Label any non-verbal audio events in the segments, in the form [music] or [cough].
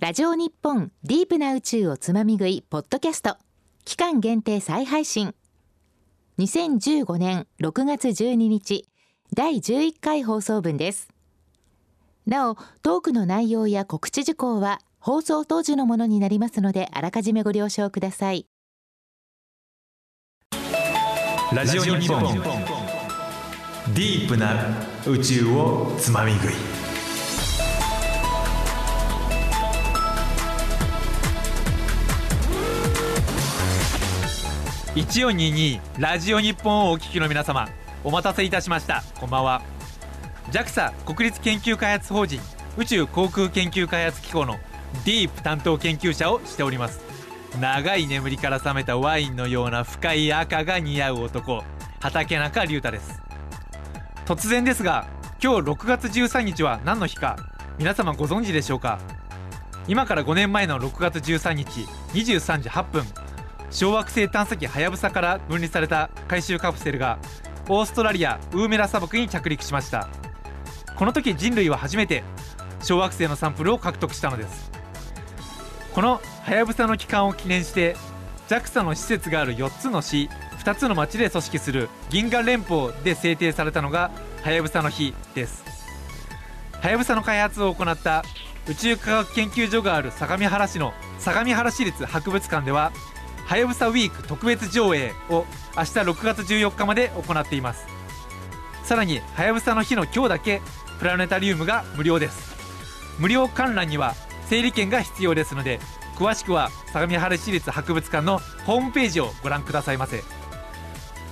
ラジオ日本ディープな宇宙をつまみ食いポッドキャスト。期間限定再配信。2015年6月12日第11回放送分です。なおトークの内容や告知事項は放送当時のものになりますのであらかじめご了承ください。ラジオ日本。ディープな宇宙をつまみ食い。1422ラジオ日本をお聞きの皆様お待たせいたしました。こんばんは。JAXA 国立研究開発法人宇宙航空研究開発機構のディープ担当研究者をしております。長い眠りから覚めたワインのような深い赤が似合う男畠中龍太です。突然ですが今日6月13日は何の日か皆様ご存知でしょうか？今から5年前の6月13日23時8分小惑星探査機はやぶさから分離された回収カプセルがオーストラリアウーメラ砂漠に着陸しました。この時人類は初めて小惑星のサンプルを獲得したのです。このはやぶさの帰還を記念して JAXA の施設がある4つの市2つの町で組織する銀河連邦で制定されたのがはやぶさの日です。はやぶさの開発を行った宇宙科学研究所がある相模原市の相模原市立博物館でははやぶさウィーク特別上映を明日6月14日まで行っています。さらにはやぶさの日の今日だけプラネタリウムが無料です。無料観覧には整理券が必要ですので詳しくは相模原市立博物館のホームページをご覧くださいませ。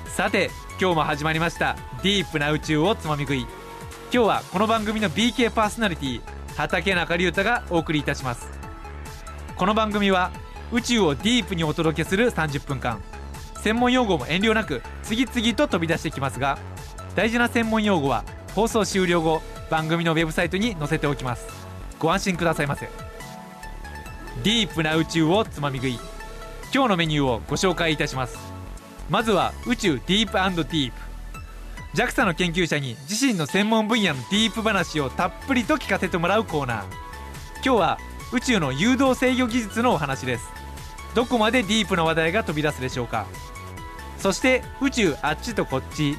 さて今日も始まりましたディープな宇宙をつまみ食い。今日はこの番組の BK パーソナリティ畠中龍太がお送りいたします。この番組は宇宙をディープにお届けする30分間。専門用語も遠慮なく次々と飛び出してきますが大事な専門用語は放送終了後番組のウェブサイトに載せておきます。ご安心くださいませ。ディープな宇宙をつまみ食い。今日のメニューをご紹介いたします。まずは宇宙ディープディープ。JAXA の研究者に自身の専門分野のディープ話をたっぷりと聞かせてもらうコーナー。今日は宇宙の誘導制御技術のお話です。どこまでディープな話題が飛び出すでしょうか。そして宇宙あっちとこっち。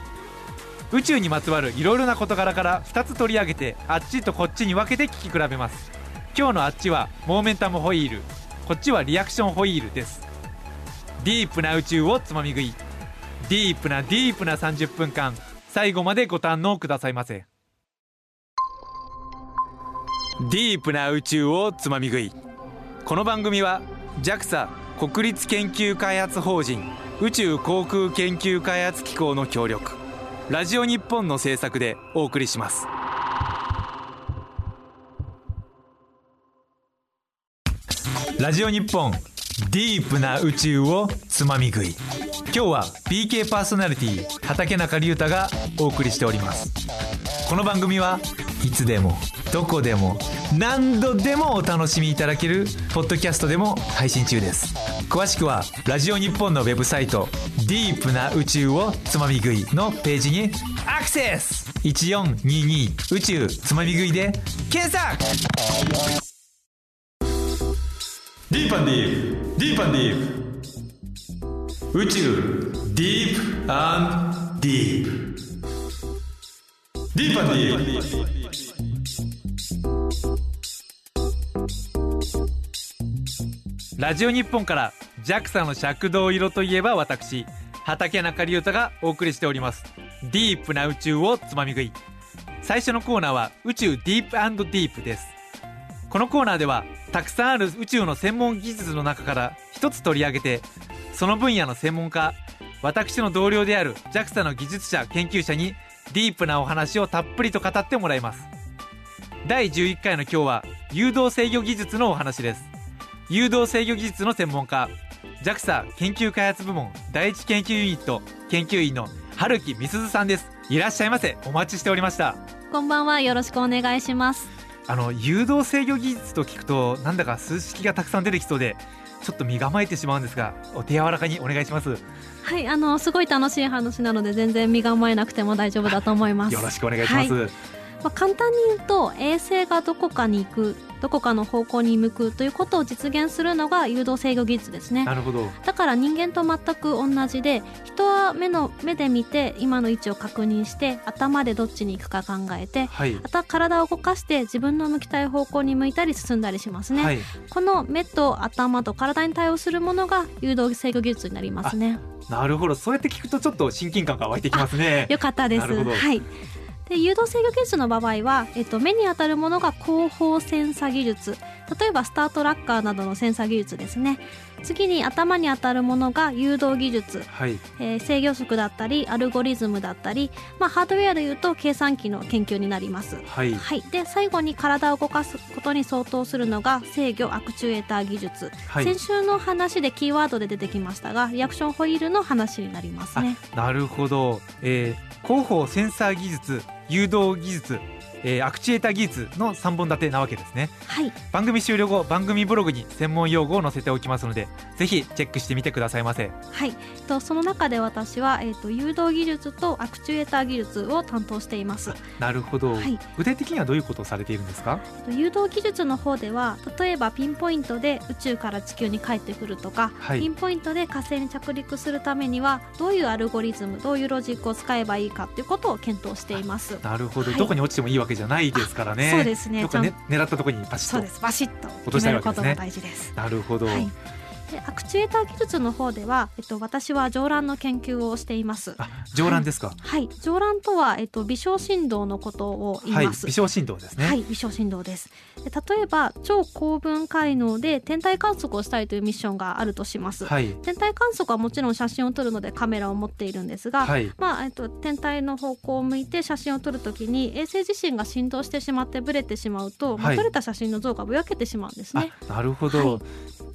宇宙にまつわるいろいろな事柄から2つ取り上げてあっちとこっちに分けて聞き比べます。今日のあっちはモーメンタムホイール。こっちはリアクションホイールです。ディープな宇宙をつまみ食い。ディープなディープな30分間。最後までご堪能くださいませ。ディープな宇宙をつまみ食い。この番組は JAXA 国立研究開発法人宇宙航空研究開発機構の協力。ラジオ日本の制作でお送りします。ラジオ日本ディープな宇宙をつまみ食い。今日は PK パーソナリティ畠中龍太がお送りしております。この番組はいつでもどこでも何度でもお楽しみいただけるポッドキャストでも配信中です。詳しくはラジオ日本のウェブサイト「ディープな宇宙をつまみ食い」のページにアクセス !1422 宇宙つまみ食いで検索!ディープディープディープディープ。宇宙ディープディープ。ディープディープ。ラジオ日本から JAXA の赤道色といえば私畠中龍太がお送りしております。ディープな宇宙をつまみ食い。最初のコーナーは宇宙ディープディープです。このコーナーではたくさんある宇宙の専門技術の中から一つ取り上げてその分野の専門家私の同僚である JAXA の技術者研究者にディープなお話をたっぷりと語ってもらいます。第11回の今日は誘導制御技術のお話です。誘導制御技術の専門家 JAXA 研究開発部門第一研究ユニット研究員の春木美鈴さんです。いらっしゃいませ。お待ちしておりました。こんばんは。よろしくお願いします。あの誘導制御技術と聞くとなんだか数式がたくさん出てきそうでちょっと身構えてしまうんですがお手柔らかにお願いします。はいあのすごい楽しい話なので全然身構えなくても大丈夫だと思います。よろしくお願いします、はいまあ、簡単に言うと衛星がどこかに行くどこかの方向に向くということを実現するのが誘導制御技術ですね。なるほど。だから人間と全く同じで人は目の目で見て今の位置を確認して頭でどっちに行くか考えてはい。また体を動かして自分の向きたい方向に向いたり進んだりしますね、はい。この目と頭と体に対応するものが誘導制御技術になりますね。なるほど。そうやって聞くとちょっと親近感が湧いてきますね。よかったです。なるほど。はいで誘導制御技術の場合は、えっと、目に当たるものが後方センサ技術。例えばスタートラッカーなどのセンサ技術ですね。次に頭に当たるものが誘導技術、はい。えー制御則だったりアルゴリズムだったり、まあ、ハードウェアでいうと計算機の研究になります。はい。はい、で最後に体を動かすことに相当するのが制御アクチュエーター技術、はい。先週の話でキーワードで出てきましたがリアクションホイールの話になりますね。なるほど、えー、広報センサー技術誘導技術、えーアクチュエーター技術の3本立てなわけですね。はい。番組終了後番組ブログに専門用語を載せておきますのでぜひチェックしてみてくださいませ。はい、とその中で私は、えー、と誘導技術とアクチュエーター技術を担当しています。なるほど、はい、具体的にはどういうことをされているんですか？えーと誘導技術の方では例えばピンポイントで宇宙から地球に帰ってくるとか、はい。ピンポイントで火星に着陸するためにはどういうアルゴリズムどういうロジックを使えばいいかっていうことを検討しています。なるほど、はい。どこに落ちてもいいわけじゃないですからね。そうですね。どっかね狙ったところにパシッとそうです。バシッと落としたい決めることわけです。なるほど、はいでアクチュエーター技術の方では、えっと、私は上卵の研究をしています。あ上卵ですか？はい、上卵とは、えっと、微小振動のことを言はいいます。微小振動ですね。はい、微小振動です。で例えば超高分解能で天体観測をしたいというミッションがあるとします。はい。天体観測はもちろん写真を撮るのでカメラを持っているんですが、はい。まあえっと、天体の方向を向いて写真を撮るときに衛星自身が振動してしまってブレてしまうと、まあ、はい。撮れた写真の像がぼやけてしまうんですね。あなるほど、はい。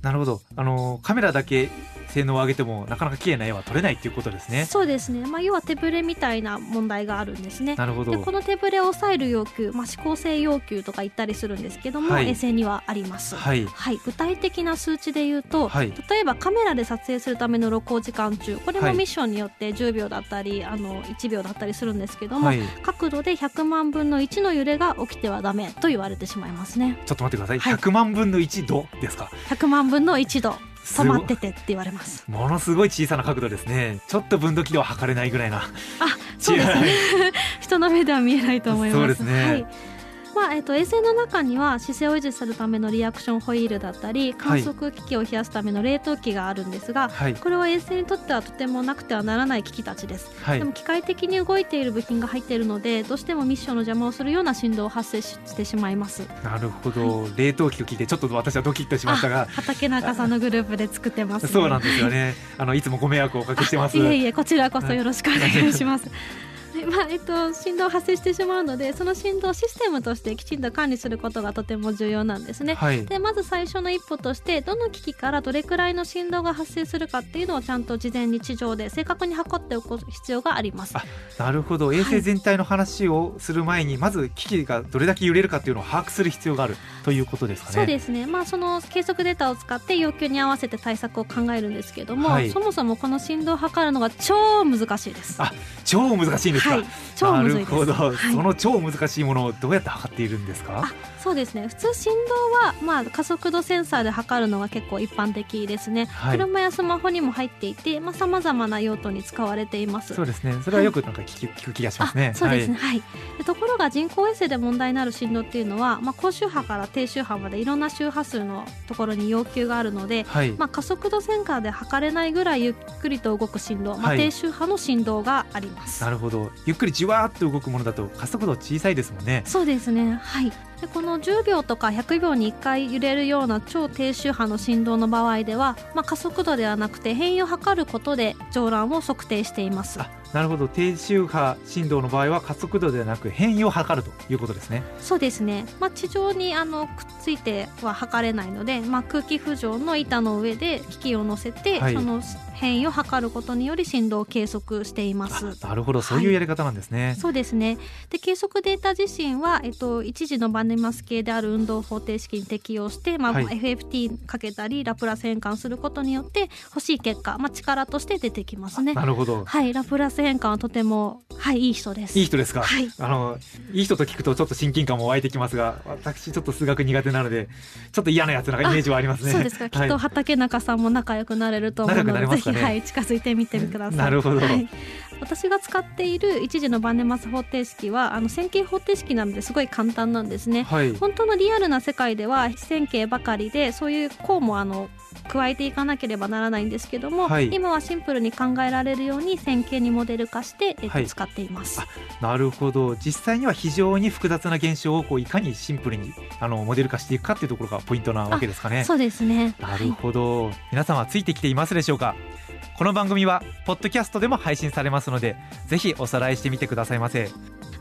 なるほど。あのカメラだけ性能を上げてもなかなか綺麗な絵は撮れないっていうことですね。そうですね、まあ、要は手ブレみたいな問題があるんですね。なるほど。でこの手ブレを抑える要求、まあ、指向性要求とか言ったりするんですけども、はい。衛星にはあります。はい。はい、具体的な数値で言うと、はい。例えばカメラで撮影するための露光時間中これはい。もミッションによって10秒だったり、あの1秒だったりするんですけども、はい。角度で100万分の1の揺れが起きてはダメと言われてしまいますね。ちょっと待ってください、はい。100万分の1度ですか？100万分の1度止まっててって言われます。ものすごい小さな角度ですね。ちょっと分度器では測れないぐらいな。あそうですね。[laughs] 人の目では見えないと思います。そうですね。はいまあえっと衛星の中には姿勢を維持するためのリアクションホイールだったり観測機器を冷やすための冷凍機があるんですが、はい。これは衛星にとってはとてもなくてはならない機器たちです。はい。でも機械的に動いている部品が入っているのでどうしてもミッションの邪魔をするような振動を発生ししてしまいます。なるほど、冷凍機と聞いてちょっと私はドキッとしましたが。畑中さんのグループで作ってます、ね、そうなんですよね。あのいつもご迷惑をおかけしてます。いえいえこちらこそよろしくお願いします。でまあえっと、振動発生してしまうのでその振動をシステムとしてきちんと管理することがとても重要なんですね。はい。でまず最初の一歩としてどの機器からどれくらいの振動が発生するかっていうのをちゃんと事前に地上で正確に測っておく必要があります。あなるほど。衛星全体の話をする前に、まず機器がどれだけ揺れるかっていうのを把握する必要があるということですかね。そうですね、まあ、その計測データを使って要求に合わせて対策を考えるんですけども、はい。そもそもこの振動を測るのが超難しいです。あ超難しいんです。か、はい、超むずいです。なるほど、はい。その超難しいものをどうやって測っているんですか？あそうですね。普通振動は、まあ、加速度センサーで測るのが結構一般的ですね、はい。車やスマホにも入っていてさまざ、まな用途に使われています。そうですね。それはよくなんか聞き,、聞く気がしますね。あそうですね、はい。でところが人工衛星で問題になる振動っていうのは、まあ、高周波から低周波までいろんな周波数のところに要求があるので、はい、はいまあ、加速度センサーで測れないぐらいゆっくりと動く振動、まあ、はい。低周波の振動があります。なるほど。ゆっくりじわーっと動くものだと加速度小さいですもんね。そうですね。はいでこの10秒とか100秒に1回揺れるような超低周波の振動の場合では、まあ、加速度ではなくて変異を測ることで上乱を測定しています。なるほど。低周波振動の場合は加速度ではなく変異を測るということですね。そうですね、まあ、地上にあのくっついては測れないので、まあ、空気浮上の板の上で機器を乗せて、はい。その変異を測ることにより振動を計測しています。あなるほど。そういうやり方なんですね、そうですね。で計測データ自身は、えっと、一時のバネマス系である運動方程式に適用して、まあはい。FFT かけたりラプラス変換することによって欲しい結果、まあ、力として出てきますね。なるほど。はい、ラプラス変換はとてもはいいい人です。いい人ですか、はい。あのいい人と聞くとちょっと親近感も湧いてきますが私ちょっと数学苦手なのでちょっと嫌なやつなイメージはありますね。そうですか、きっと畑中さんも仲良くなれると思うので、ぜひ、はい、近づいてみてください。なるほど。はい私が使っている一次のバネマス方程式はあの線形方程式なのですごい簡単なんですね。はい。本当のリアルな世界では非線形ばかりでそういう項もあの加えていかなければならないんですけども、はい。今はシンプルに考えられるように線形にモデル化して、えっとはい。使っています。あなるほど。実際には非常に複雑な現象をこういかにシンプルにあのモデル化していくかっていうところがポイントなわけですかね。そうですね。なるほど、皆様ついてきていますでしょうか？この番組はポッドキャストでも配信されますのでぜひおさらいしてみてくださいませ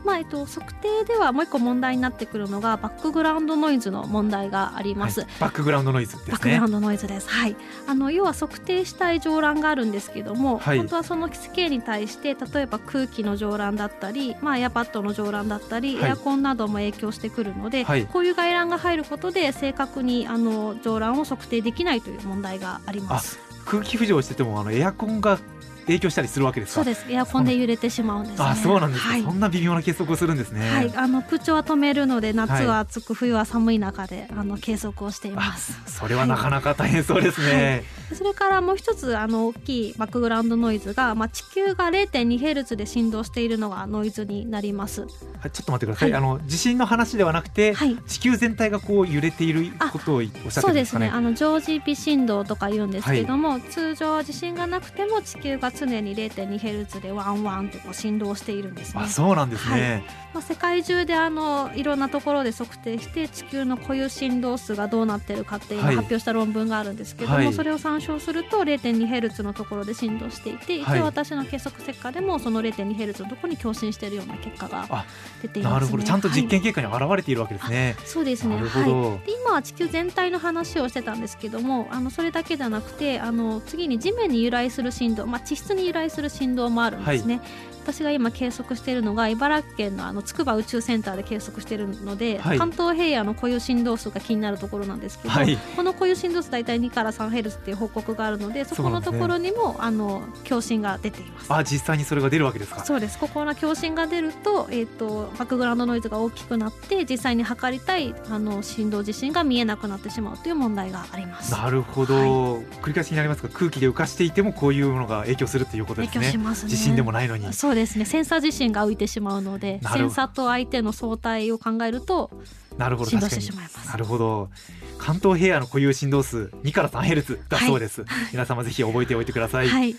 まあえっと、測定ではもう一個問題になってくるのがバックグラウンドノイズの問題があります。はいバックグラウンドノイズですねバックグラウンドノイズです。はい。あの要は測定したい上乱があるんですけども、はい本当はその規定に対して例えば空気の上乱だったり、まあエアパッドの上乱だったり、はいエアコンなども影響してくるので、はいこういう外乱が入ることで正確にあの上乱を測定できないという問題があります。空気浮上しててもあのエアコンが影響したりするわけですか？そうです。エアコンで揺れてしまうんですね。あそうなんですか、はい。そんな微妙な計測をするんですね、はい、あの空調は止めるので夏は暑く、冬は寒い中であの計測をしています。それはなかなか大変そうですね、それからもう一つあの大きいバックグラウンドノイズが、まあ、地球が 0.2Hz で振動しているのがノイズになります。はいちょっと待ってください、はい。あの地震の話ではなくて、はい。地球全体がこう揺れていることをおっしゃってそうですするんでかね。ねあの常時微振動とか言うんですけども、通常地震がなくても地球が常に 0.2Hz でワンワンってこう振動しているんですね。あ。そうなんですね、まあ、世界中であのいろんなところで測定して地球の固有振動数がどうなってるかってい。う発表した論文があるんですけども、はい。それを参照すると 0.2Hz のところで振動していて、はい。一応私の計測結果でもその 0.2Hz のところに共振しているような結果があ出ていますね。なるほど。ちゃんと実はい験結果に現れているわけですね、そうですね。はい。で今は地球全体の話をしてたんですけども、あのそれだけじゃなくて、あの次に地面に由来する振動、まあ地質に由来する振動もあるんですね。私が今計測しているのが茨城県のあの筑波宇宙センターで計測しているので、はい。関東平野の固有振動数が気になるところなんですけど、はい。この固有振動数大体2から3ヘルツっていう報告があるので、そこのところにも、あの共振が出ています。あ実際にそれが出るわけですか？そうです。ここの共振が出ると,、えー、とバックグラウンドノイズが大きくなって実際に測りたいあの振動自身が見えなくなってしまうという問題があります。なるほど、繰り返しになりますが空気で浮かしていてもこういうものが影響するということで影すね。響しますね。地震でもないのに。そうですね。センサー自身が浮いてしまうのでセンサーと相手の相対を考えるとなるほど振動してしまいます。なるほど。関東平野の固有振動数2から3ヘルツだそうです、皆様ぜひ覚えておいてください、はい。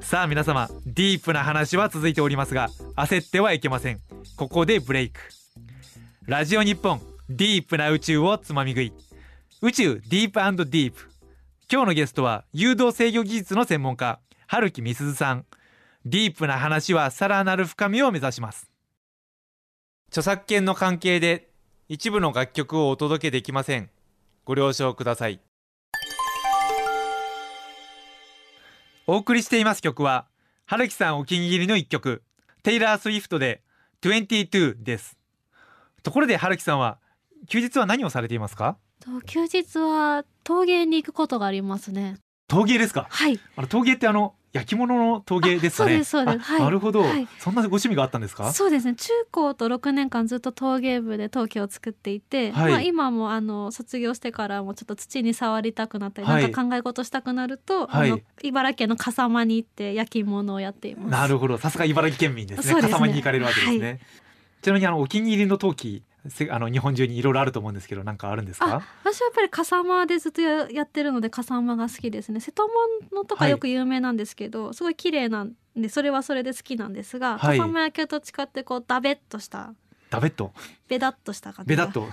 さあ皆様ディープな話は続いておりますが焦ってはいけません。ここでブレイク。ラジオ日本ディープな宇宙をつまみ食い。宇宙ディープディープ。今日のゲストは誘導制御技術の専門家春木美鈴さんディープな話はさらなる深みを目指します。著作権の関係で一部の楽曲をお届けできません。ご了承ください。お送りしています曲は春樹さんお気に入りの一曲テイラー・スウィフトで22です。ところで春樹さんは休日は何をされていますか？と休日は陶芸に行くことがありますね。陶芸ですか？はい。あの陶芸ってあの焼き物の陶芸ですかね。あそうですそうです。あはい。なるほど、はい。そんなご趣味があったんですか？そうですね。中高と6年間ずっと陶芸部で陶器を作っていて、はい。まあ、今もあの卒業してからもちょっと土に触りたくなったり、はい。なんか考え事したくなると、はい。あの茨城県の笠間に行って焼き物をやっています。なるほど。さすが茨城県民ですね。すね。笠間に行かれるわけですね、はちなみにあのお気に入りの陶器せあの日本中にいろいろあると思うんですけどなんかあるんですあか私はやっぱり笠間でずっとややってるので笠間が好きですね。瀬戸物とかはい。よく有名なんですけど、すごい綺麗なんでそれはそれで好きなんですが、はい。笠間焼きと違ってこうダベッとしたダベットベダッとした感じ。がベダッと。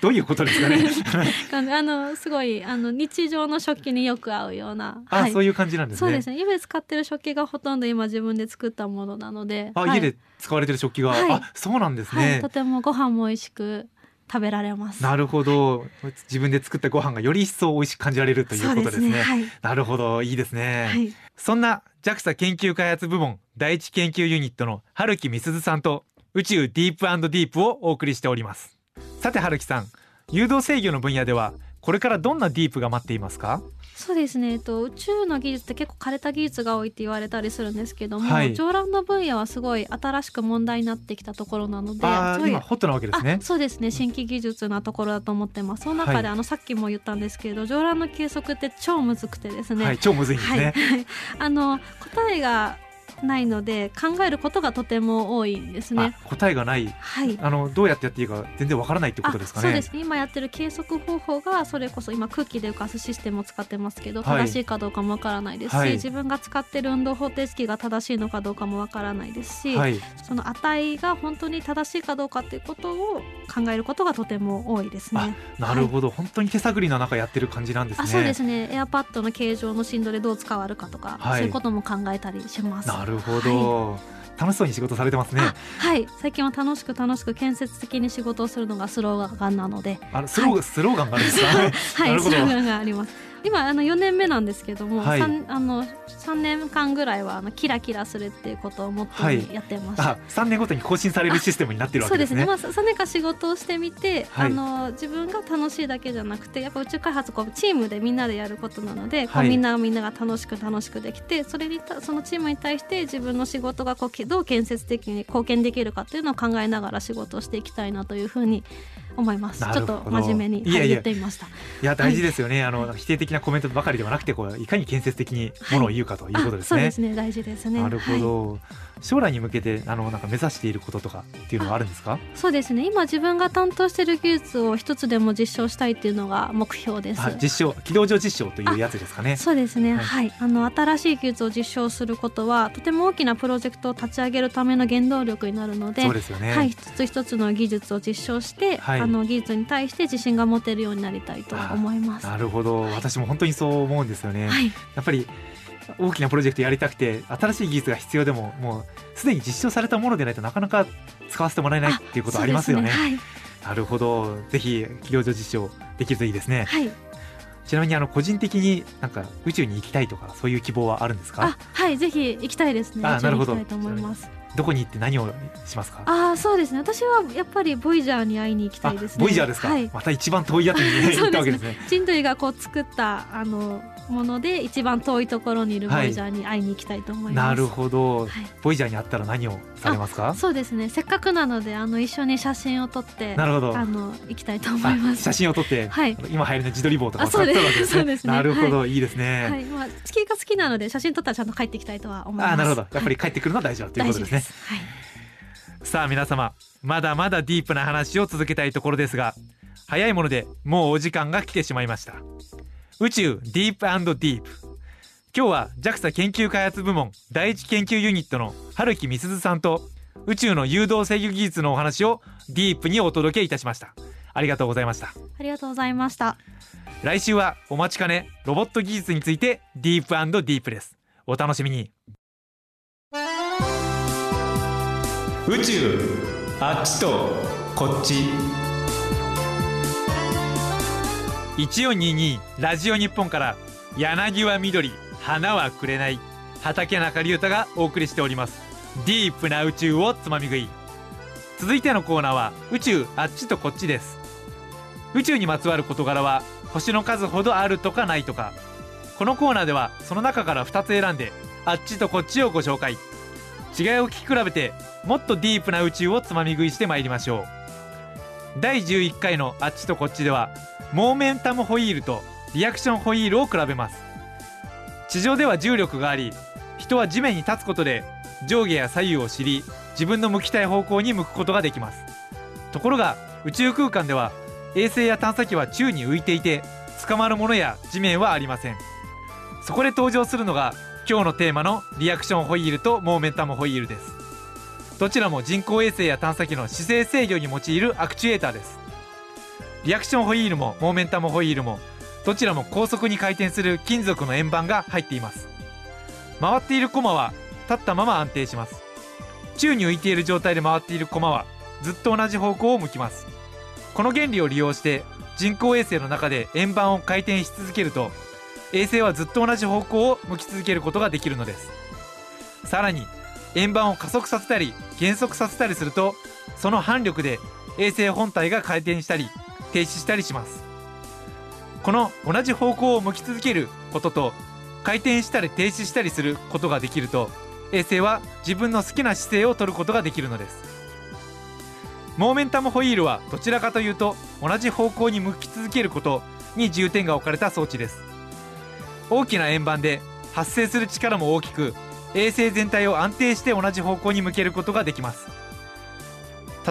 どういうことですかね。[laughs] あのすごいあの日常の食器によく合うような。あ、はい。そういう感じなんですね。そうですね。家で使ってる食器がほとんど今自分で作ったものなので、あ、はい。家で使われてる食器が、はい。あそうなんですはい、ねと、てもご飯も美味しく食べられます。なるほど。自分で作ったご飯がより一層美味しく感じられるということですね。はい。なるほど。いいですね、はい。そんな JAXA 研究開発部門第一研究ユニットの春木美鈴さんと宇宙ディープディープをお送りしております。さて春木さん誘導制御の分野ではこれからどんなディープが待っていますか？そうですね、えっと、宇宙の技術って結構枯れた技術が多いって言われたりするんですけども、はい。上乱の分野はすごい新しく問題になってきたところなので今ホットなわけですね。あそうですね。新規技術なところだと思ってます。その中で、はい。あのさっきも言ったんですけれど上乱の計測って超むずくてですね、はい超むずいんですね、はい、あの答えがないので考えることがとても多いんですね。あ答えがない。はい。あのどうやってやっていいか全然わからないってことですかね。あそうです。ね今やってる計測方法がそれこそ今空気で浮かすシステムを使ってますけどはい。正しいかどうかもわからないですし、はい。自分が使ってる運動方程式が正しいのかどうかもわからないですし、はい。その値が本当に正しいかどうかっていうことを考えることがとても多いですね。なるほど、本当に手探りの中やってる感じなんですね。あそうですね。エアパッドの形状の振動でどう使われるかとか、はい。そういうことも考えたりします。なるほど、楽しそうに仕事されてますね。あはい。最近は楽しく楽しく建設的に仕事をするのがスローガンなので。あのスローガン、スローガンがあるんですか？[laughs] はないスローガンがあります今あの4年目なんですけども、はい。三あの3年間ぐらいはあのキラキラするっていうことをモットーにやってました、あ3年ごとに更新されるシステムになってるわそうでね、けですすね。まあ、3年間仕事をしてみて、はい。あの自分が楽しいだけじゃなくてやっぱ宇宙開発こうチームでみんなでやることなので、こうはい。みんながみんなが楽しく楽しくできてそれにたそのチームに対して自分の仕事がこうけどう建設的に貢献できるかっていうのを考えながら仕事をしていきたいなというふうに思います。ちょっと真面目にいやいや。はい言ってみました。いや大事ですよね、あの否定的なコメントばかりではなくてこういかに建設的にものを言うかということですね、あそうですね。大事ですね。なるほはい。ど、将来に向けてあのなんか目指していることとかっていうのはあるんですか？そうですね。今自分が担当している技術を一つでも実証したいっていうのが目標です、はい。実証軌道上実証というやつですかね。そうですね、ははい。い、あの新しい技術を実証することはとても大きなプロジェクトを立ち上げるための原動力になるのでそうですよね、はい、一つ一つの技術を実証して、はい。あの技術に対して自信が持てるようになりたいと思います。なるほど、私も本当にそう思うんですよね、はい、やっぱり大きなプロジェクトやりたくて新しい技術が必要でももうすでに実証されたものでないとなかなか使わせてもらえないっていうことありますよね。そうでなるほど。ぜひ軌道上実証できるといいですね。はい、はいちなみにあの個人的になんか宇宙に行きたいとかそういう希望はあるんですか？あはいぜひ行きたいですね。あなるほど。どこに行って何をしますか？ああそうですね。私はやっぱりボイジャーに会いに行きたいですね。ボイジャーですか、はい。また一番遠いやつに行ったわけですね。[laughs] [laughs] 人類がこう作ったあのもので一番遠いところにいるボイジャーに会いに行きたいと思います。なるほど。はい。ボイジャーに会ったら何をされますか？そうですね。せっかくなのであの一緒に写真を撮ってなるほど。あの行きたいと思います。あ写真を撮って、はい。今流行りの自撮り棒とか使ってるわけですね。そうですね。なるほど、い、いですね、はい、まあ月が好きなので写真撮ったらちゃんと帰ってきたいとは思います。あなるほどやっぱりは帰ってくるのは大事だという大ことですね。す。はい。さあ皆様。まだまだディープな話を続けたいところですが早いものでもうお時間が来てしまいました宇宙ディープディープ今日は JAXA 研究開発部門第一研究ユニットの春木美鈴さんと宇宙の誘導制御技術のお話をディープにお届けいたしました。ありがとうございました。ありがとうございました。来週はお待ちかねロボット技術についてディープディープです。お楽しみに。宇宙あっちとこっち1422ラジオ日本から柳は緑花はくれない畠中龍太がお送りしております。ディープな宇宙をつまみ食い。続いてのコーナーは宇宙あっちとこっちです。宇宙にまつわる事柄は星の数ほどあるとかないとか。このコーナーではその中から2つ選んであっちとこっちをご紹介。違いを聞き比べてもっとディープな宇宙をつまみ食いしてまいりましょう。第11回のあっちとこっちではモーメンタムホイールとリアクションホイールを比べます。地上では重力があり人は地面に立つことで上下や左右を知り自分の向きたい方向に向くことができます。ところが宇宙空間では衛星や探査機は宙に浮いていて捕まるものや地面はありません。そこで登場するのが今日のテーマのリアクションホイールとモーメンタムホイールです。どちらも人工衛星や探査機の姿勢制御に用いるアクチュエーターです。リアクションホイールもモーメンタムホイールもどちらも高速に回転する金属の円盤が入っています回っているコマは立ったまま安定します宙に浮いている状態で回っているコマはずっと同じ方向を向きます。この原理を利用して人工衛星の中で円盤を回転し続けると衛星はずっと同じ方向を向き続けることができるのです。さらに円盤を加速させたり減速させたりするとその反力で衛星本体が回転したり停止したりします。この同じ方向を向き続けることと回転したり停止したりすることができると衛星は自分の好きな姿勢を取ることができるのです。モーメンタムホイールはどちらかというと同じ方向に向き続けることに重点が置かれた装置です。大きな円盤で発生する力も大きく衛星全体を安定して同じ方向に向けることができます。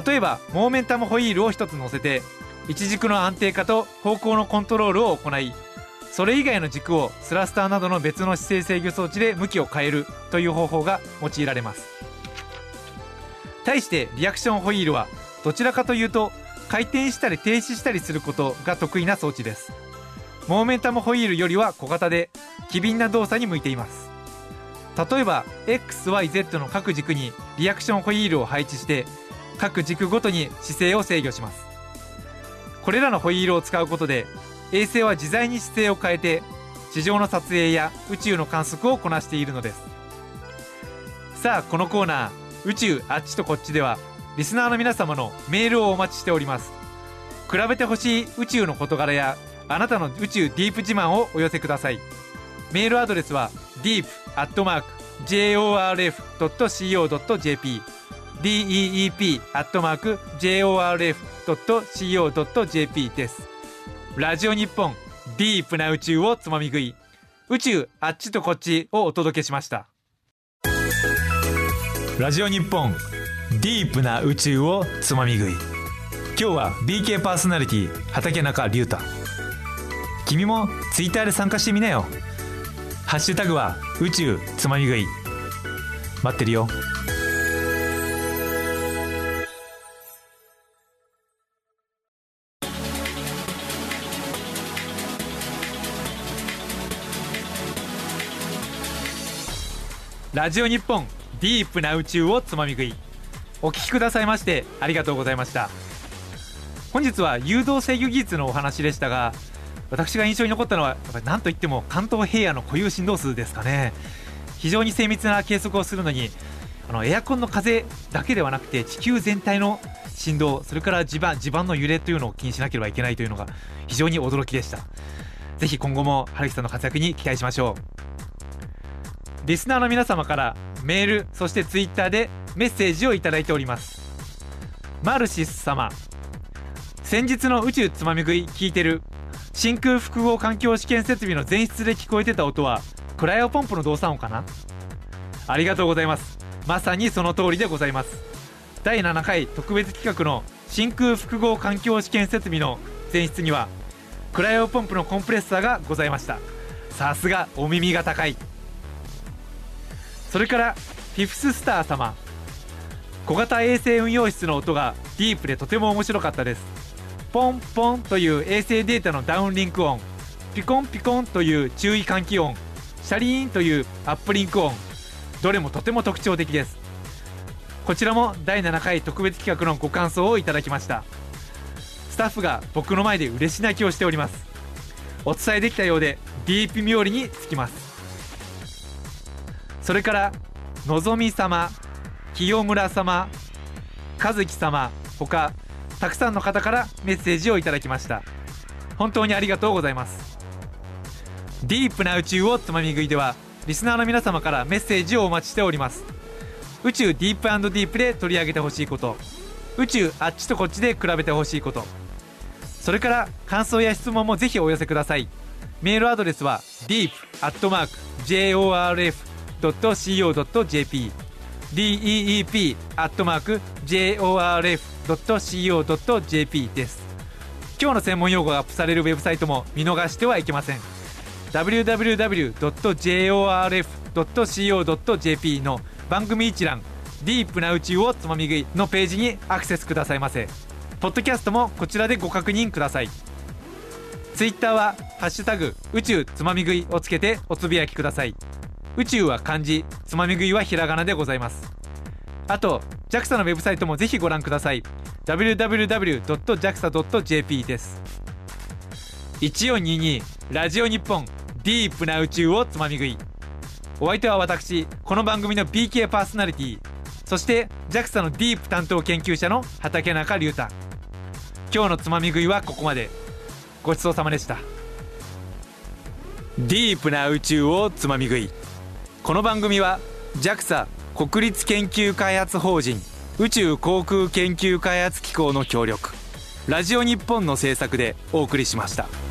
例えばモーメンタムホイールを1つ乗せて一軸の安定化と方向のコントロールを行いそれ以外の軸をスラスターなどの別の姿勢制御装置で向きを変えるという方法が用いられます。対してリアクションホイールはどちらかというと回転したり停止したりすることが得意な装置です。モーメンタムホイールよりは小型で機敏な動作に向いています。例えば XYZ の各軸にリアクションホイールを配置して各軸ごとに姿勢を制御します。これらのホイールを使うことで衛星は自在に姿勢を変えて地上の撮影や宇宙の観測をこなしているのです。さあこのコーナー宇宙あっちとこっちではリスナーの皆様のメールをお待ちしております。比べてほしい宇宙の事柄やあなたの宇宙ディープ自慢をお寄せください。メールアドレスは deep.jorf.co.jp deep.jorf.co.jp です。ラジオ日本ディープな宇宙をつまみ食い。宇宙あっちとこっちをお届けしました。ラジオ日本ディープな宇宙をつまみ食い。今日は BK パーソナリティ畠中龍太。君もツイッターで参加してみなよ。ハッシュタグは宇宙つまみ食い。待ってるよ。ラジオ日本ディープな宇宙をつまみ食い。お聞きくださいましてありがとうございました。本日は誘導制御技術のお話でしたが私が印象に残ったのはやっぱり何といっても関東平野の固有振動数ですかね。非常に精密な計測をするのにあのエアコンの風だけではなくて地球全体の振動それから地盤地盤の揺れというのを気にしなければいけないというのが非常に驚きでした。ぜひ今後も春樹さんの活躍に期待しましょう。リスナーの皆様からメールそしてツイッターでメッセージをいただいております。マルシス様先日の宇宙つまみ食い聞いてる。真空複合環境試験設備の前室で聞こえてた音はクライオポンプの動作音かな？ありがとうございます。まさにその通りでございます。第7回特別企画の真空複合環境試験設備の前室にはクライオポンプのコンプレッサーがございました。さすがお耳が高い。それからフィフススター様。小型衛星運用室の音がディープでとても面白かったです。ポンポンという衛星データのダウンリンク音。ピコンピコンという注意喚起音。シャリーンというアップリンク音。どれもとても特徴的です。こちらも第7回特別企画のご感想をいただきました。スタッフが僕の前で嬉し泣きをしております。お伝えできたようでディープ冥利につきます。それからのぞみ様清村様和樹様ほかたくさんの方からメッセージをいただきました。本当にありがとうございます。ディープな宇宙をつまみ食いではリスナーの皆様からメッセージをお待ちしております。宇宙ディープディープで取り上げてほしいこと。宇宙あっちとこっちで比べてほしいこと。それから感想や質問もぜひお寄せください。メールアドレスは deep.jorf.co.jp deep.jorf.co.jp です今日の専門用語がアップされるウェブサイトも見逃してはいけません www.jorf.co.jp の番組一覧ディープな宇宙をつまみ食いのページにアクセスくださいませポッドキャストもこちらでご確認くださいツイッターは「ハッシュタグ宇宙つまみ食い」をつけておつぶやきください宇宙は漢字つまみ食いはひらがなでございます。あと JAXA のウェブサイトもぜひご覧ください。www.jaxa.jp です。1422ラジオ日本ディープな宇宙をつまみ食い。お相手は私この番組の BK パーソナリティそして JAXA のディープ担当研究者の畠中隆太。今日のつまみ食いはここまで。ごちそうさまでした。ディープな宇宙をつまみ食い。この番組は JAXA 国立研究開発法人宇宙航空研究開発機構の協力ラジオ日本の制作でお送りしました。